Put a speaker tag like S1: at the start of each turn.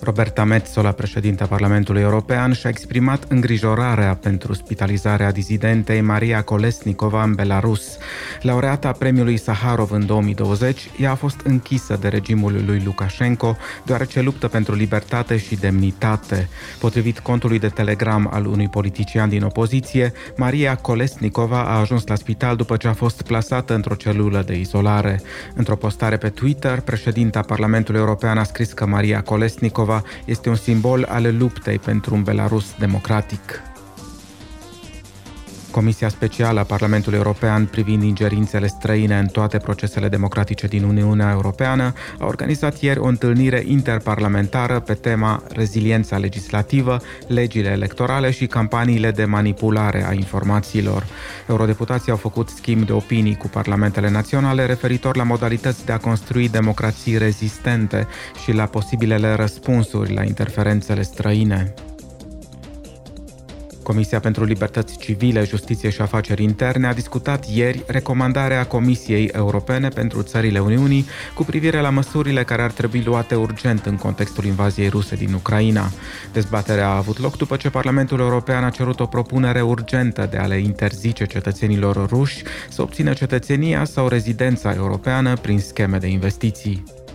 S1: Roberta Metsola, președinta Parlamentului European, și-a exprimat îngrijorarea pentru spitalizarea dizidentei Maria Kolesnikova în Belarus. Laureata premiului Saharov în 2020, ea a fost închisă de regimul lui Lukashenko, deoarece luptă pentru libertate și demnitate. Potrivit contului de telegram al unui politician din opoziție, Maria Kolesnikova a ajuns la spital după ce a fost plasată într-o celulă de izolare. Într-o postare pe Twitter, președinta Parlamentului European a scris că Maria Kolesnikova este un simbol al luptei pentru un Belarus democratic. Comisia Specială a Parlamentului European privind ingerințele străine în toate procesele democratice din Uniunea Europeană a organizat ieri o întâlnire interparlamentară pe tema reziliența legislativă, legile electorale și campaniile de manipulare a informațiilor. Eurodeputații au făcut schimb de opinii cu parlamentele naționale referitor la modalități de a construi democrații rezistente și la posibilele răspunsuri la interferențele străine. Comisia pentru Libertăți Civile, Justiție și Afaceri Interne a discutat ieri recomandarea Comisiei Europene pentru țările Uniunii cu privire la măsurile care ar trebui luate urgent în contextul invaziei ruse din Ucraina. Dezbaterea a avut loc după ce Parlamentul European a cerut o propunere urgentă de a le interzice cetățenilor ruși să obțină cetățenia sau rezidența europeană prin scheme de investiții.